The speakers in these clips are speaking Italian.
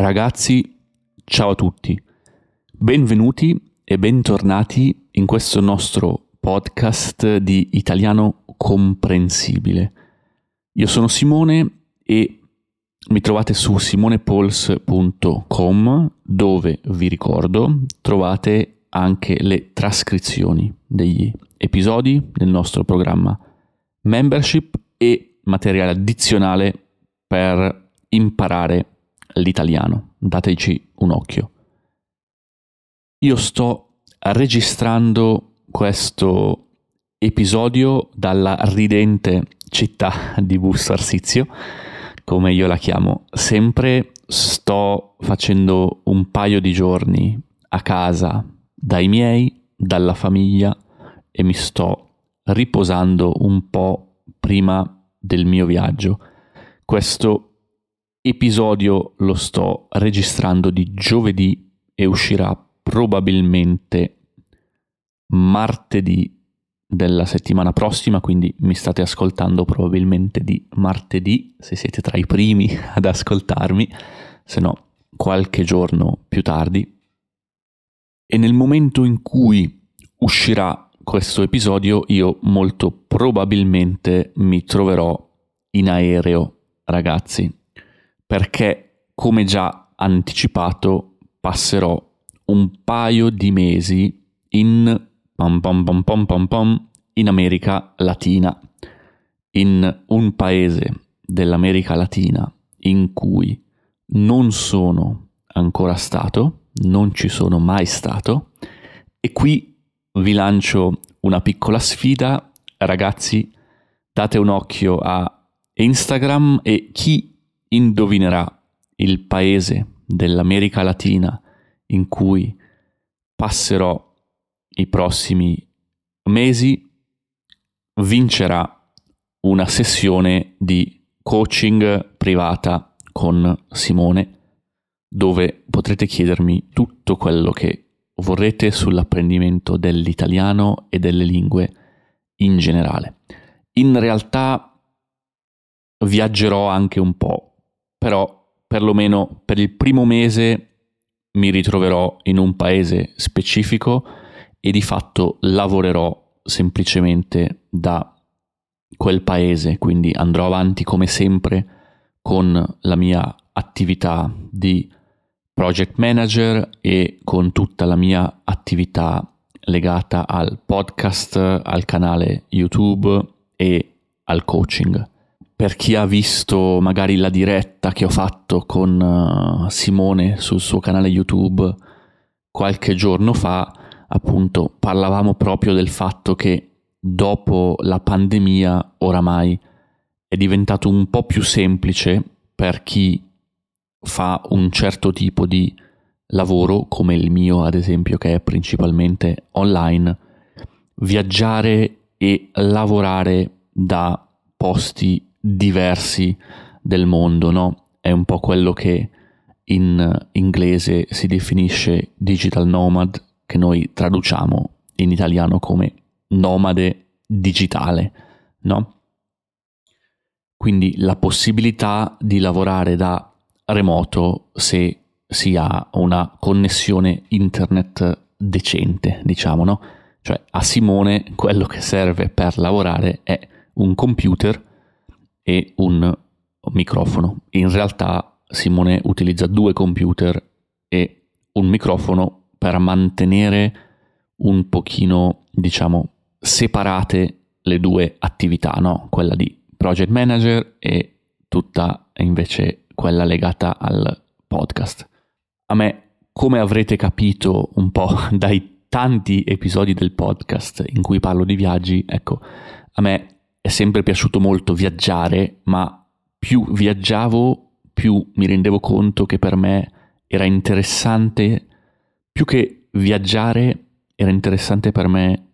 Ragazzi, ciao a tutti. Benvenuti e bentornati in questo nostro podcast di italiano comprensibile. Io sono Simone e mi trovate su simonepols.com dove vi ricordo trovate anche le trascrizioni degli episodi del nostro programma membership e materiale addizionale per imparare l'italiano. Dateci un occhio. Io sto registrando questo episodio dalla ridente città di Busto Arsizio, come io la chiamo. Sempre sto facendo un paio di giorni a casa dai miei, dalla famiglia e mi sto riposando un po' prima del mio viaggio. Questo episodio lo sto registrando di giovedì e uscirà probabilmente martedì della settimana prossima, quindi mi state ascoltando probabilmente di martedì, se siete tra i primi ad ascoltarmi, se no qualche giorno più tardi. E nel momento in cui uscirà questo episodio io molto probabilmente mi troverò in aereo, ragazzi perché, come già anticipato, passerò un paio di mesi in, pom pom pom in America Latina, in un paese dell'America Latina in cui non sono ancora stato, non ci sono mai stato, e qui vi lancio una piccola sfida, ragazzi, date un occhio a Instagram e chi indovinerà il paese dell'America Latina in cui passerò i prossimi mesi, vincerà una sessione di coaching privata con Simone dove potrete chiedermi tutto quello che vorrete sull'apprendimento dell'italiano e delle lingue in generale. In realtà viaggerò anche un po' però perlomeno per il primo mese mi ritroverò in un paese specifico e di fatto lavorerò semplicemente da quel paese, quindi andrò avanti come sempre con la mia attività di project manager e con tutta la mia attività legata al podcast, al canale YouTube e al coaching per chi ha visto magari la diretta che ho fatto con uh, Simone sul suo canale YouTube qualche giorno fa, appunto parlavamo proprio del fatto che dopo la pandemia oramai è diventato un po' più semplice per chi fa un certo tipo di lavoro, come il mio ad esempio che è principalmente online, viaggiare e lavorare da posti diversi del mondo, no? È un po' quello che in inglese si definisce digital nomad, che noi traduciamo in italiano come nomade digitale, no? Quindi la possibilità di lavorare da remoto se si ha una connessione internet decente, diciamo, no? Cioè a Simone quello che serve per lavorare è un computer e un microfono. In realtà Simone utilizza due computer e un microfono per mantenere un pochino, diciamo, separate le due attività, no? Quella di project manager e tutta invece quella legata al podcast. A me, come avrete capito un po' dai tanti episodi del podcast in cui parlo di viaggi, ecco, a me è sempre piaciuto molto viaggiare, ma più viaggiavo, più mi rendevo conto che per me era interessante, più che viaggiare, era interessante per me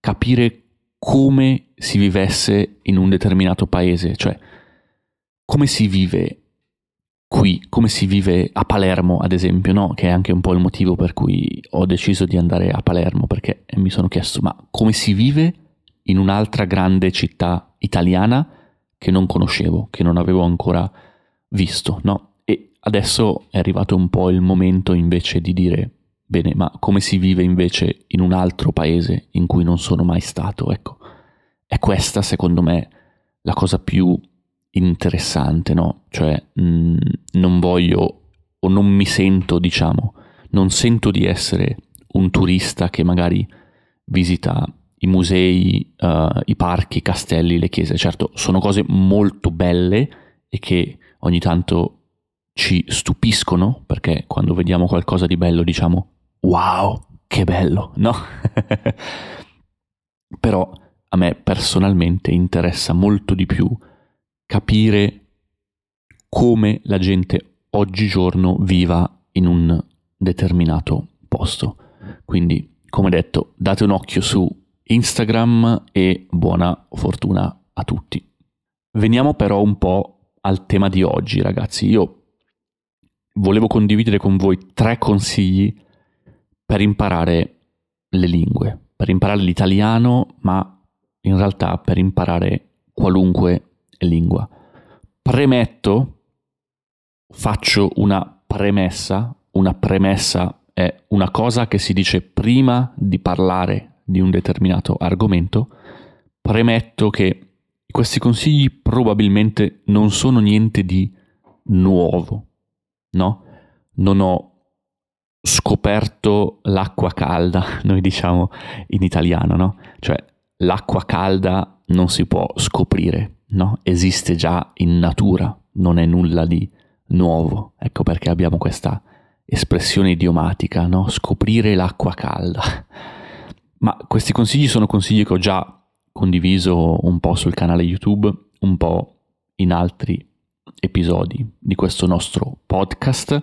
capire come si vivesse in un determinato paese, cioè come si vive qui, come si vive a Palermo, ad esempio, no? che è anche un po' il motivo per cui ho deciso di andare a Palermo, perché mi sono chiesto, ma come si vive in un'altra grande città italiana che non conoscevo, che non avevo ancora visto, no? E adesso è arrivato un po' il momento invece di dire, bene, ma come si vive invece in un altro paese in cui non sono mai stato? Ecco, è questa secondo me la cosa più interessante, no? Cioè, mh, mm, non voglio o non mi sento, diciamo, non sento di essere un turista che magari visita i musei, uh, i parchi, i castelli, le chiese. Certo, sono cose molto belle e che ogni tanto ci stupiscono, perché quando vediamo qualcosa di bello diciamo wow, che bello, no? Però a me personalmente interessa molto di più capire come la gente oggigiorno viva in un determinato posto. Quindi, come detto, date un occhio su Instagram e buona fortuna a tutti. Veniamo però un po' al tema di oggi, ragazzi. Io volevo condividere con voi tre consigli per imparare le lingue, per imparare l'italiano, ma in realtà per imparare qualunque lingua. Premetto, faccio una premessa, una premessa è una cosa che si dice prima di parlare di un determinato argomento, premetto che questi consigli probabilmente non sono niente di nuovo, no? Non ho scoperto l'acqua calda, noi diciamo in italiano, no? Cioè l'acqua calda non si può scoprire, no? Esiste già in natura, non è nulla di nuovo. Ecco perché abbiamo questa espressione idiomatica, no? Scoprire l'acqua calda. Ma questi consigli sono consigli che ho già condiviso un po' sul canale YouTube, un po' in altri episodi di questo nostro podcast,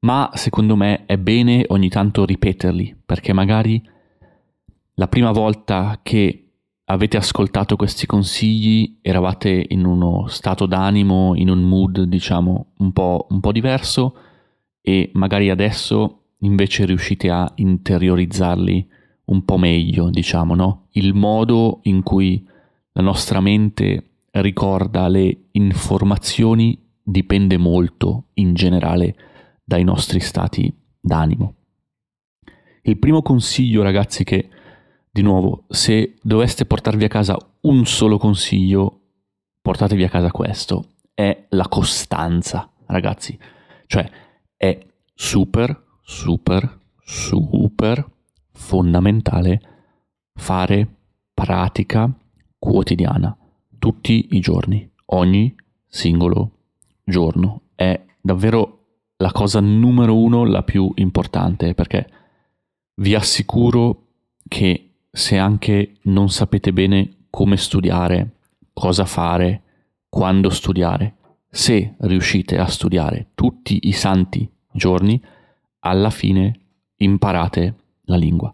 ma secondo me è bene ogni tanto ripeterli, perché magari la prima volta che avete ascoltato questi consigli eravate in uno stato d'animo, in un mood diciamo un po', un po diverso e magari adesso invece riuscite a interiorizzarli un po' meglio, diciamo, no? Il modo in cui la nostra mente ricorda le informazioni dipende molto in generale dai nostri stati d'animo. Il primo consiglio, ragazzi, che di nuovo, se doveste portarvi a casa un solo consiglio, portatevi a casa questo, è la costanza, ragazzi. Cioè, è super, super, super fondamentale fare pratica quotidiana tutti i giorni, ogni singolo giorno. È davvero la cosa numero uno, la più importante, perché vi assicuro che se anche non sapete bene come studiare, cosa fare, quando studiare, se riuscite a studiare tutti i santi giorni, alla fine imparate la lingua.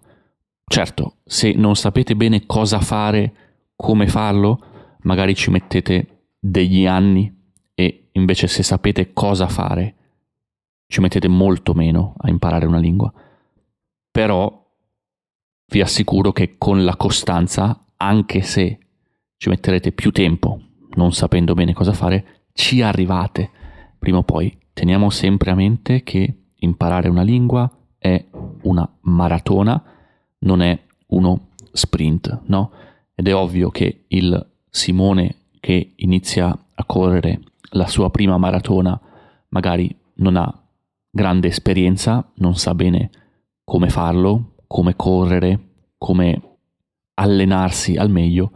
Certo, se non sapete bene cosa fare, come farlo, magari ci mettete degli anni e invece se sapete cosa fare, ci mettete molto meno a imparare una lingua. Però vi assicuro che con la costanza, anche se ci metterete più tempo non sapendo bene cosa fare, ci arrivate prima o poi. Teniamo sempre a mente che imparare una lingua è una maratona, non è uno sprint, no? Ed è ovvio che il Simone che inizia a correre la sua prima maratona magari non ha grande esperienza, non sa bene come farlo, come correre, come allenarsi al meglio,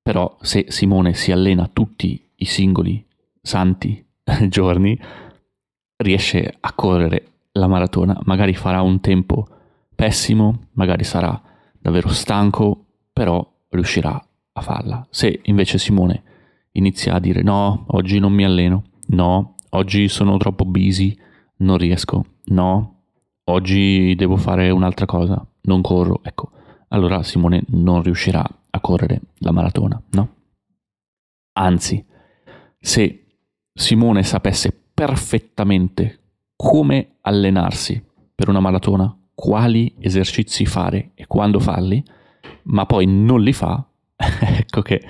però se Simone si allena tutti i singoli santi giorni, riesce a correre la maratona, magari farà un tempo pessimo, magari sarà davvero stanco, però riuscirà a farla. Se invece Simone inizia a dire no, oggi non mi alleno, no, oggi sono troppo busy, non riesco, no, oggi devo fare un'altra cosa, non corro, ecco, allora Simone non riuscirà a correre la maratona, no? Anzi, se Simone sapesse perfettamente come allenarsi per una maratona, quali esercizi fare e quando farli, ma poi non li fa, ecco che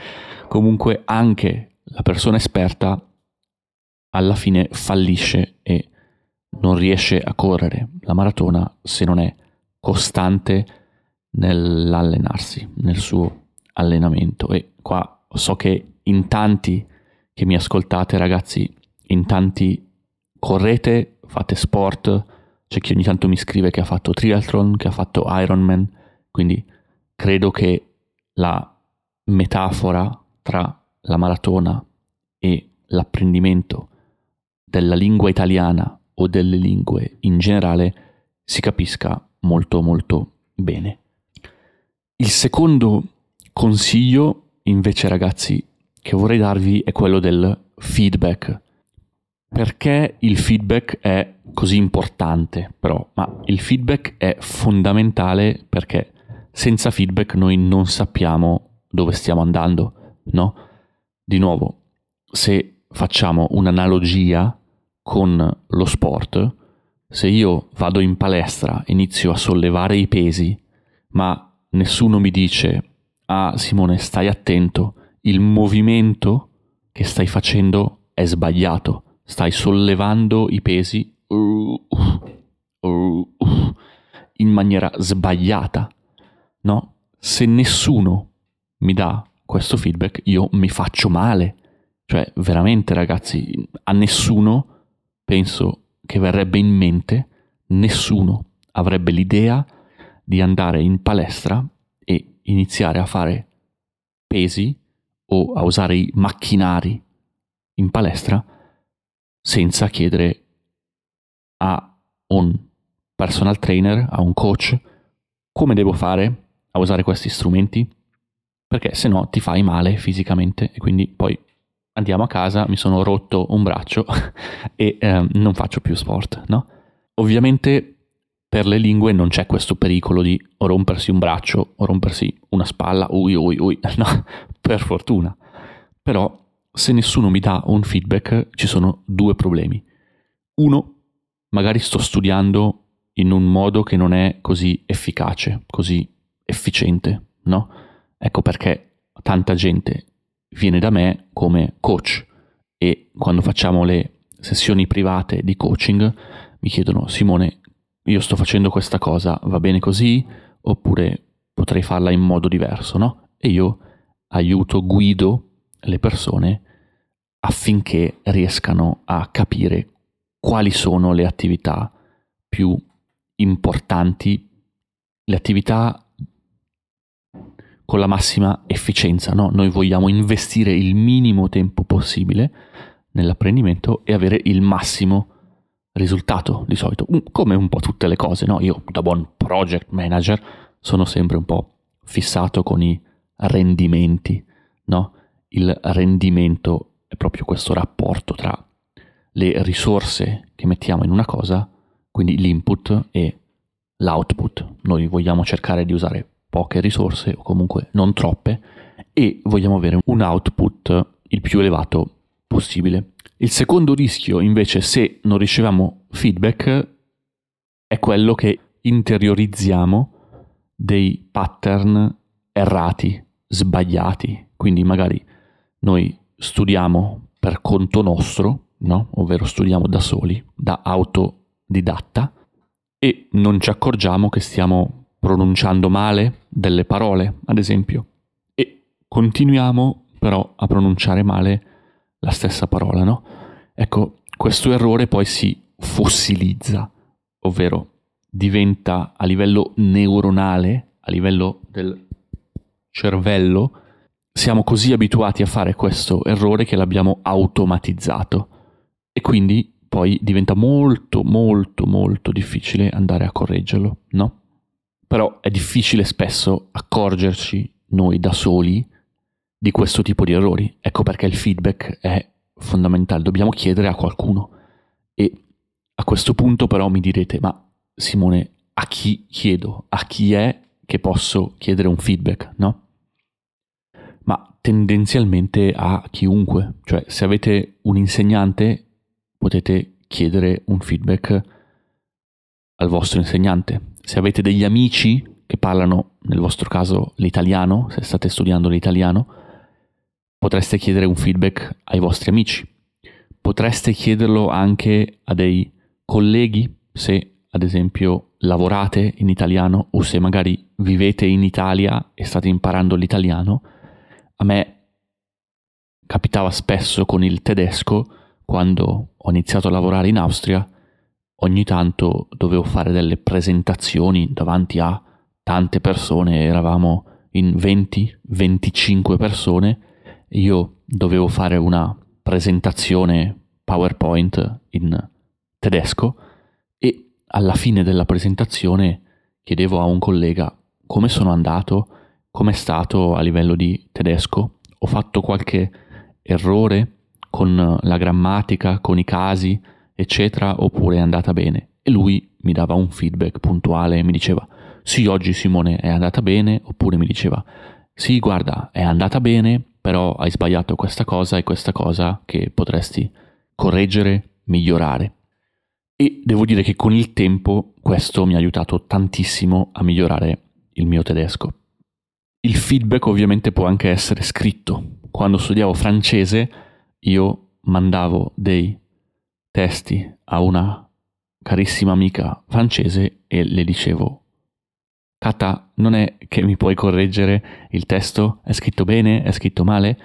comunque anche la persona esperta alla fine fallisce e non riesce a correre. La maratona se non è costante nell'allenarsi, nel suo allenamento. E qua so che in tanti che mi ascoltate, ragazzi, in tanti correte, fate sport, c'è chi ogni tanto mi scrive che ha fatto triathlon, che ha fatto Ironman, quindi credo che la metafora tra la maratona e l'apprendimento della lingua italiana o delle lingue in generale si capisca molto molto bene. Il secondo consiglio invece ragazzi che vorrei darvi è quello del feedback. Perché il feedback è così importante però? Ma il feedback è fondamentale perché senza feedback noi non sappiamo dove stiamo andando, no? Di nuovo, se facciamo un'analogia con lo sport, se io vado in palestra inizio a sollevare i pesi, ma nessuno mi dice, ah Simone, stai attento, il movimento che stai facendo è sbagliato, stai sollevando i pesi uh, uh, in maniera sbagliata no? Se nessuno mi dà questo feedback, io mi faccio male. Cioè, veramente, ragazzi, a nessuno penso che verrebbe in mente, nessuno avrebbe l'idea di andare in palestra e iniziare a fare pesi o a usare i macchinari in palestra senza chiedere a un personal trainer, a un coach, come devo fare a usare questi strumenti perché se no ti fai male fisicamente e quindi poi andiamo a casa, mi sono rotto un braccio e eh, non faccio più sport, no? Ovviamente per le lingue non c'è questo pericolo di rompersi un braccio o rompersi una spalla, ui ui ui, no, per fortuna. Però se nessuno mi dà un feedback ci sono due problemi. Uno, magari sto studiando in un modo che non è così efficace, così efficiente, no? Ecco perché tanta gente viene da me come coach e quando facciamo le sessioni private di coaching mi chiedono Simone, io sto facendo questa cosa, va bene così oppure potrei farla in modo diverso, no? E io aiuto, guido le persone affinché riescano a capire quali sono le attività più importanti, le attività con la massima efficienza. No? Noi vogliamo investire il minimo tempo possibile nell'apprendimento e avere il massimo risultato di solito, come un po' tutte le cose. No? Io da buon project manager sono sempre un po' fissato con i rendimenti. No? Il rendimento è proprio questo rapporto tra le risorse che mettiamo in una cosa, quindi l'input e l'output. Noi vogliamo cercare di usare poche risorse o comunque non troppe e vogliamo avere un output il più elevato possibile. Il secondo rischio invece se non riceviamo feedback è quello che interiorizziamo dei pattern errati, sbagliati, quindi magari noi studiamo per conto nostro, no? ovvero studiamo da soli, da autodidatta, e non ci accorgiamo che stiamo pronunciando male delle parole, ad esempio, e continuiamo però a pronunciare male la stessa parola, no? Ecco, questo errore poi si fossilizza, ovvero diventa a livello neuronale, a livello del cervello, siamo così abituati a fare questo errore che l'abbiamo automatizzato e quindi poi diventa molto molto molto difficile andare a correggerlo, no? Però è difficile spesso accorgerci noi da soli di questo tipo di errori. Ecco perché il feedback è fondamentale, dobbiamo chiedere a qualcuno. E a questo punto però mi direte, ma Simone, a chi chiedo? A chi è che posso chiedere un feedback, no? Ma tendenzialmente a chiunque, cioè se avete un insegnante potete chiedere un feedback al vostro insegnante. Se avete degli amici che parlano, nel vostro caso, l'italiano, se state studiando l'italiano, potreste chiedere un feedback ai vostri amici. potreste chiederlo anche a dei colleghi se ad esempio lavorate in italiano o se magari vivete in Italia e state imparando l'italiano. A me capitava spesso con il tedesco quando ho iniziato a lavorare in Austria, ogni tanto dovevo fare delle presentazioni davanti a tante persone, eravamo in 20-25 persone, io dovevo fare una presentazione PowerPoint in tedesco e alla fine della presentazione chiedevo a un collega come sono andato, come è stato a livello di tedesco, ho fatto qualche errore con la grammatica, con i casi, eccetera, oppure è andata bene. E lui mi dava un feedback puntuale e mi diceva sì, oggi Simone è andata bene, oppure mi diceva sì, guarda, è andata bene, però hai sbagliato questa cosa e questa cosa che potresti correggere, migliorare. E devo dire che con il tempo questo mi ha aiutato tantissimo a migliorare il mio tedesco. Il feedback ovviamente può anche essere scritto. Quando studiavo francese io mandavo dei testi a una carissima amica francese e le dicevo Kata, non è che mi puoi correggere il testo? È scritto bene? È scritto male?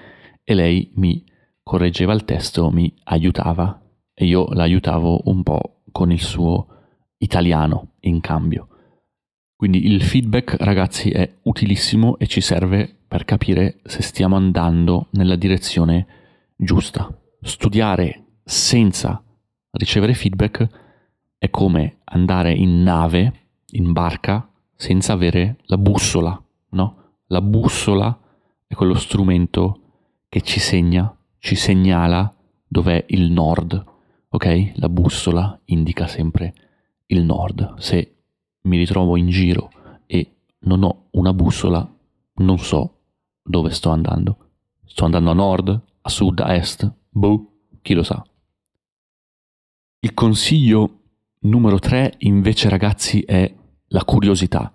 E lei mi correggeva il testo, mi aiutava e io l'aiutavo un po' con il suo italiano in cambio. Quindi il feedback, ragazzi, è utilissimo e ci serve per capire se stiamo andando nella direzione giusta. Studiare senza ricevere feedback è come andare in nave, in barca, senza avere la bussola, no? La bussola è quello strumento che ci segna, ci segnala dov'è il nord, ok? La bussola indica sempre il nord. Se mi ritrovo in giro e non ho una bussola, non so dove sto andando. Sto andando a nord, a sud, a est? Boh, chi lo sa. Il consiglio numero tre invece ragazzi è la curiosità.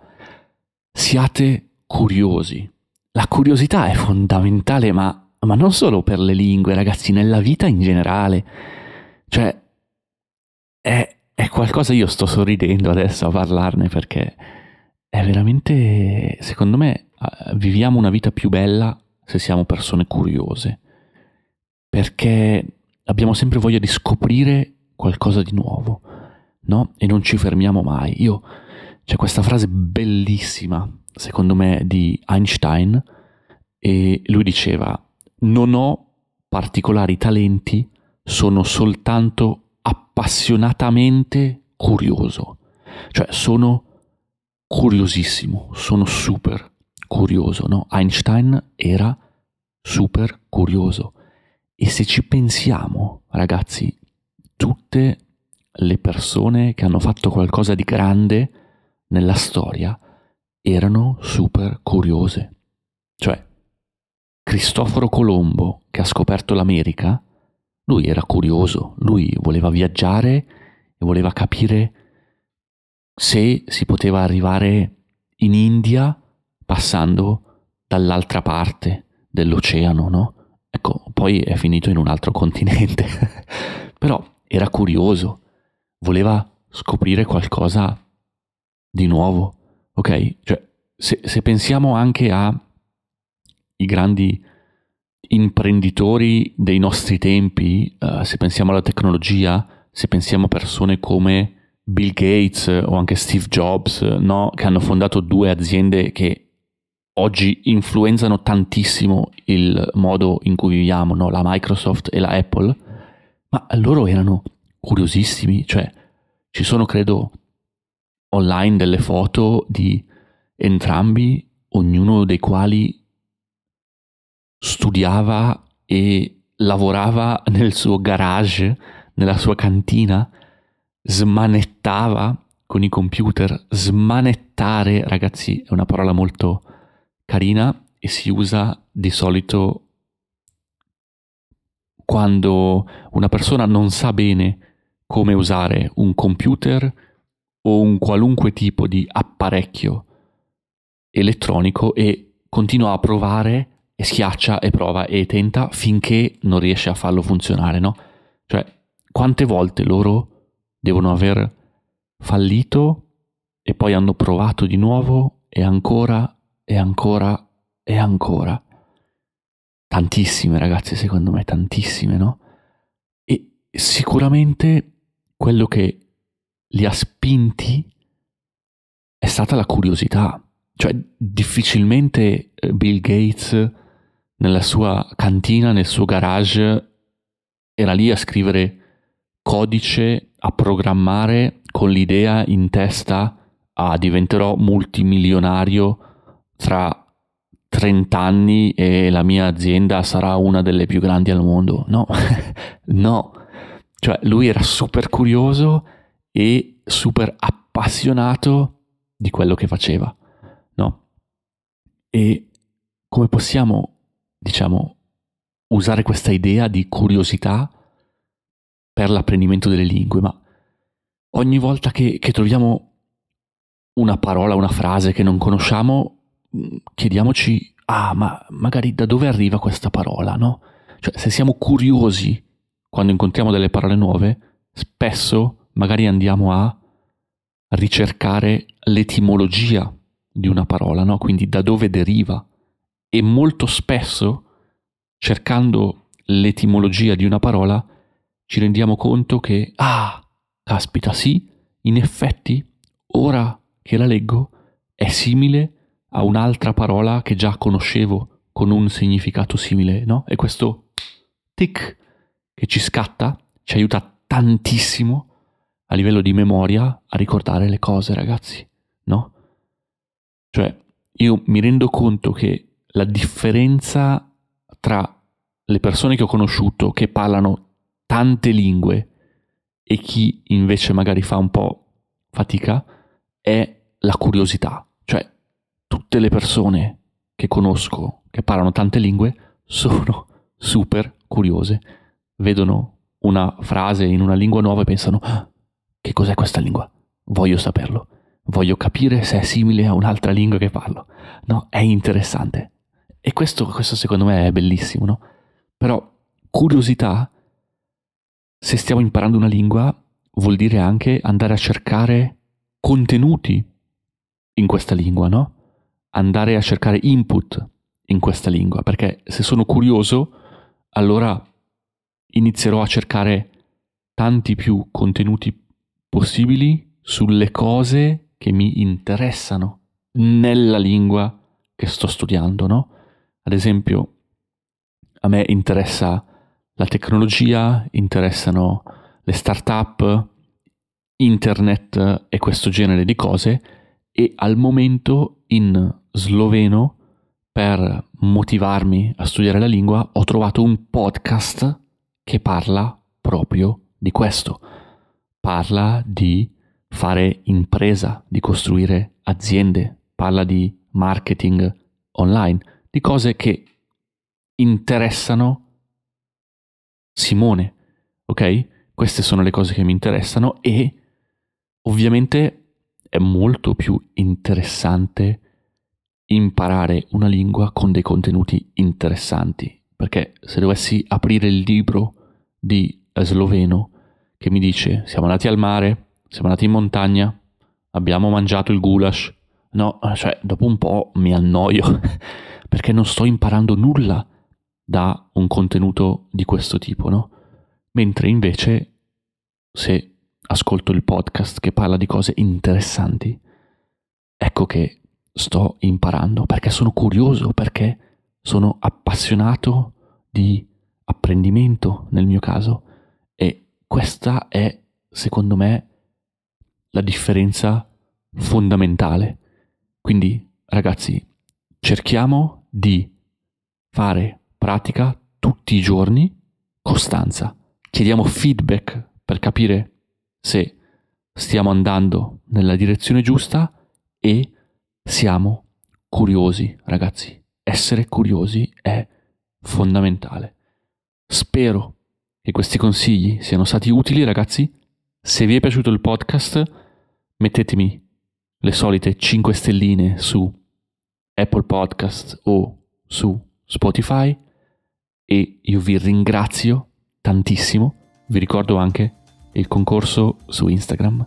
Siate curiosi. La curiosità è fondamentale, ma, ma non solo per le lingue, ragazzi, nella vita in generale. Cioè, è, è qualcosa, io sto sorridendo adesso a parlarne perché è veramente, secondo me, viviamo una vita più bella se siamo persone curiose, perché abbiamo sempre voglia di scoprire qualcosa di nuovo, no? E non ci fermiamo mai. Io c'è questa frase bellissima, secondo me, di Einstein e lui diceva non ho particolari talenti, sono soltanto appassionatamente curioso. Cioè sono curiosissimo, sono super curioso, no? Einstein era super curioso. E se ci pensiamo, ragazzi, tutte le persone che hanno fatto qualcosa di grande nella storia erano super curiose. Cioè, Cristoforo Colombo, che ha scoperto l'America, lui era curioso, lui voleva viaggiare e voleva capire se si poteva arrivare in India passando dall'altra parte dell'oceano, no? Ecco, poi è finito in un altro continente, però era curioso, voleva scoprire qualcosa di nuovo, ok? Cioè, se, se pensiamo anche ai grandi imprenditori dei nostri tempi, uh, se pensiamo alla tecnologia, se pensiamo a persone come Bill Gates o anche Steve Jobs, no? che hanno fondato due aziende che oggi influenzano tantissimo il modo in cui viviamo, no? la Microsoft e la Apple, ma loro erano curiosissimi, cioè ci sono credo online delle foto di entrambi, ognuno dei quali studiava e lavorava nel suo garage, nella sua cantina, smanettava con i computer. Smanettare, ragazzi, è una parola molto carina e si usa di solito quando una persona non sa bene come usare un computer o un qualunque tipo di apparecchio elettronico e continua a provare e schiaccia e prova e tenta finché non riesce a farlo funzionare, no? Cioè, quante volte loro devono aver fallito e poi hanno provato di nuovo e ancora e ancora e ancora. Tantissime ragazzi, secondo me, tantissime, no? E sicuramente quello che li ha spinti è stata la curiosità. Cioè, difficilmente eh, Bill Gates nella sua cantina, nel suo garage, era lì a scrivere codice, a programmare con l'idea in testa, ah, diventerò multimilionario tra 30 anni e la mia azienda sarà una delle più grandi al mondo. No, no. Cioè, lui era super curioso e super appassionato di quello che faceva, no? E come possiamo, diciamo, usare questa idea di curiosità per l'apprendimento delle lingue? Ma ogni volta che, che troviamo una parola, una frase che non conosciamo, mm, chiediamoci, ah, ma magari da dove arriva questa parola, no? Cioè, se siamo curiosi quando incontriamo delle parole nuove, spesso magari andiamo a ricercare l'etimologia di una parola, no? quindi da dove deriva. E molto spesso, cercando l'etimologia di una parola, ci rendiamo conto che, ah, caspita, sì, in effetti, ora che la leggo, è simile a un'altra parola che già conoscevo con un significato simile, no? E questo tic che ci scatta ci aiuta tantissimo a livello di memoria a ricordare le cose, ragazzi, no? Cioè, io mi rendo conto che la differenza tra le persone che ho conosciuto che parlano tante lingue e chi invece magari fa un po' fatica è la curiosità. Cioè, tutte le persone che conosco che parlano tante lingue sono super curiose, vedono una frase in una lingua nuova e pensano ah, che cos'è questa lingua? Voglio saperlo. Voglio capire se è simile a un'altra lingua che parlo. No, è interessante. E questo, questo secondo me è bellissimo, no? Però curiosità, se stiamo imparando una lingua, vuol dire anche andare a cercare contenuti in questa lingua, no? Andare a cercare input in questa lingua, perché se sono curioso, allora inizierò a cercare tanti più contenuti possibili sulle cose che mi interessano nella lingua che sto studiando, no? Ad esempio, a me interessa la tecnologia, interessano le start-up, internet e questo genere di cose e al momento in sloveno per motivarmi a studiare la lingua ho trovato un podcast che parla proprio di questo. Parla di fare impresa, di costruire aziende, parla di marketing online, di cose che interessano Simone, ok? Queste sono le cose che mi interessano e ovviamente è molto più interessante imparare una lingua con dei contenuti interessanti, perché se dovessi aprire il libro di sloveno che mi dice siamo andati al mare, siamo andati in montagna, abbiamo mangiato il goulash. No, cioè dopo un po' mi annoio perché non sto imparando nulla da un contenuto di questo tipo, no? Mentre invece se ascolto il podcast che parla di cose interessanti, ecco che sto imparando perché sono curioso, perché sono appassionato di apprendimento nel mio caso questa è, secondo me, la differenza fondamentale. Quindi, ragazzi, cerchiamo di fare pratica tutti i giorni, costanza. Chiediamo feedback per capire se stiamo andando nella direzione giusta e siamo curiosi, ragazzi. Essere curiosi è fondamentale. Spero che questi consigli siano stati utili, ragazzi. Se vi è piaciuto il podcast, mettetemi le solite 5 stelline su Apple Podcast o su Spotify e io vi ringrazio tantissimo Vi ricordo anche il concorso su Instagram.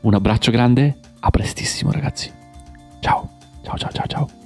Un abbraccio grande, a prestissimo ragazzi. Ciao, ciao ciao ciao ciao.